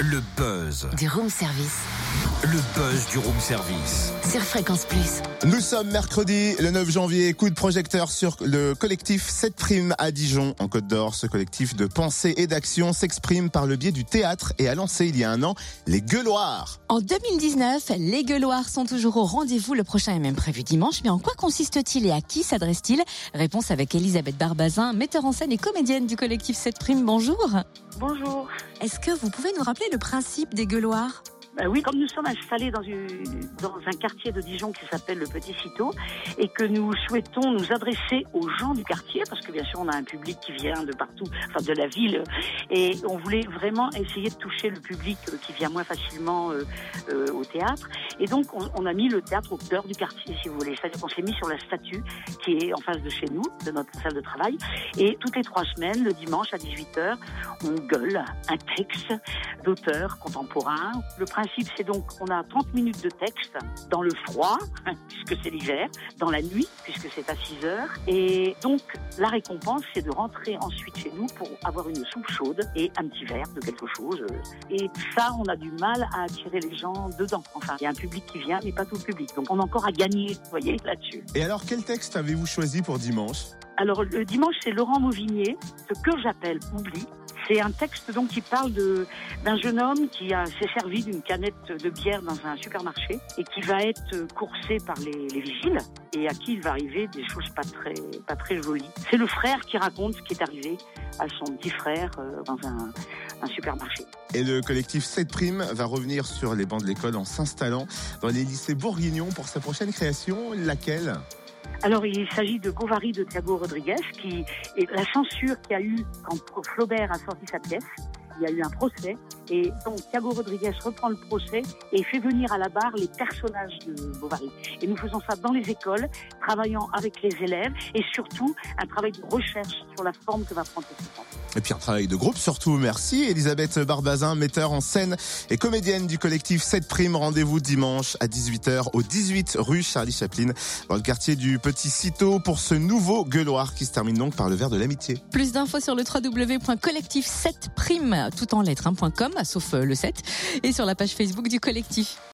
Le buzz. Du room service. Le buzz du room service. Sur Fréquence Plus. Nous sommes mercredi, le 9 janvier. Coup de projecteur sur le collectif 7 Primes à Dijon, en Côte d'Or. Ce collectif de pensée et d'action s'exprime par le biais du théâtre et a lancé il y a un an les Gueuloirs. En 2019, les Gueuloirs sont toujours au rendez-vous. Le prochain est même prévu dimanche. Mais en quoi consiste-t-il et à qui s'adresse-t-il? Réponse avec Elisabeth Barbazin, metteur en scène et comédienne du collectif 7 Primes. Bonjour. Bonjour. Est-ce que vous pouvez nous rappeler le principe des Gueuloirs? Ben oui, comme nous sommes installés dans, une- dans un quartier de Dijon qui s'appelle le Petit Citeau et que nous souhaitons nous adresser aux gens du quartier, parce que bien sûr on a un public qui vient de partout, enfin de la ville, et on voulait vraiment essayer de toucher le public euh, qui vient moins facilement euh, euh, au théâtre. Et donc on, on a mis le théâtre au cœur du quartier, si vous voulez. C'est-à-dire qu'on s'est mis sur la statue qui est en face de chez nous, de notre salle de travail. Et toutes les trois semaines, le dimanche à 18h, on gueule un texte d'auteur contemporain. Le principe, c'est donc, on a 30 minutes de texte dans le froid, puisque c'est l'hiver, dans la nuit, puisque c'est à 6 heures. Et donc, la récompense, c'est de rentrer ensuite chez nous pour avoir une soupe chaude et un petit verre de quelque chose. Et ça, on a du mal à attirer les gens dedans. Enfin, il y a un public qui vient, mais pas tout le public. Donc, on a encore à gagner, vous voyez, là-dessus. Et alors, quel texte avez-vous choisi pour dimanche? Alors le dimanche, c'est Laurent Mauvigné, ce que j'appelle oubli. C'est un texte donc qui parle d'un jeune homme qui s'est servi d'une canette de bière dans un supermarché et qui va être coursé par les, les vigiles et à qui il va arriver des choses pas très pas très jolies. C'est le frère qui raconte ce qui est arrivé à son petit frère euh, dans un, supermarché. Et le collectif 7 Primes va revenir sur les bancs de l'école en s'installant dans les lycées bourguignons pour sa prochaine création, laquelle? Alors, il s'agit de Govary de Thiago Rodriguez, qui est la censure qu'il y a eu quand Flaubert a sorti sa pièce. Il y a eu un procès et donc Thiago Rodriguez reprend le procès et fait venir à la barre les personnages de Bovary. Et nous faisons ça dans les écoles, travaillant avec les élèves et surtout un travail de recherche sur la forme que va prendre ce spectacle. Et puis un travail de groupe surtout, merci. Elisabeth Barbazin, metteur en scène et comédienne du collectif 7 Primes. Rendez-vous dimanche à 18h au 18 rue Charlie Chaplin, dans le quartier du Petit Citeau, pour ce nouveau gueuloir qui se termine donc par le verre de l'amitié. Plus d'infos sur le www.collectif7prime, tout en lettres, hein, point sauf euh, le 7, et sur la page Facebook du collectif.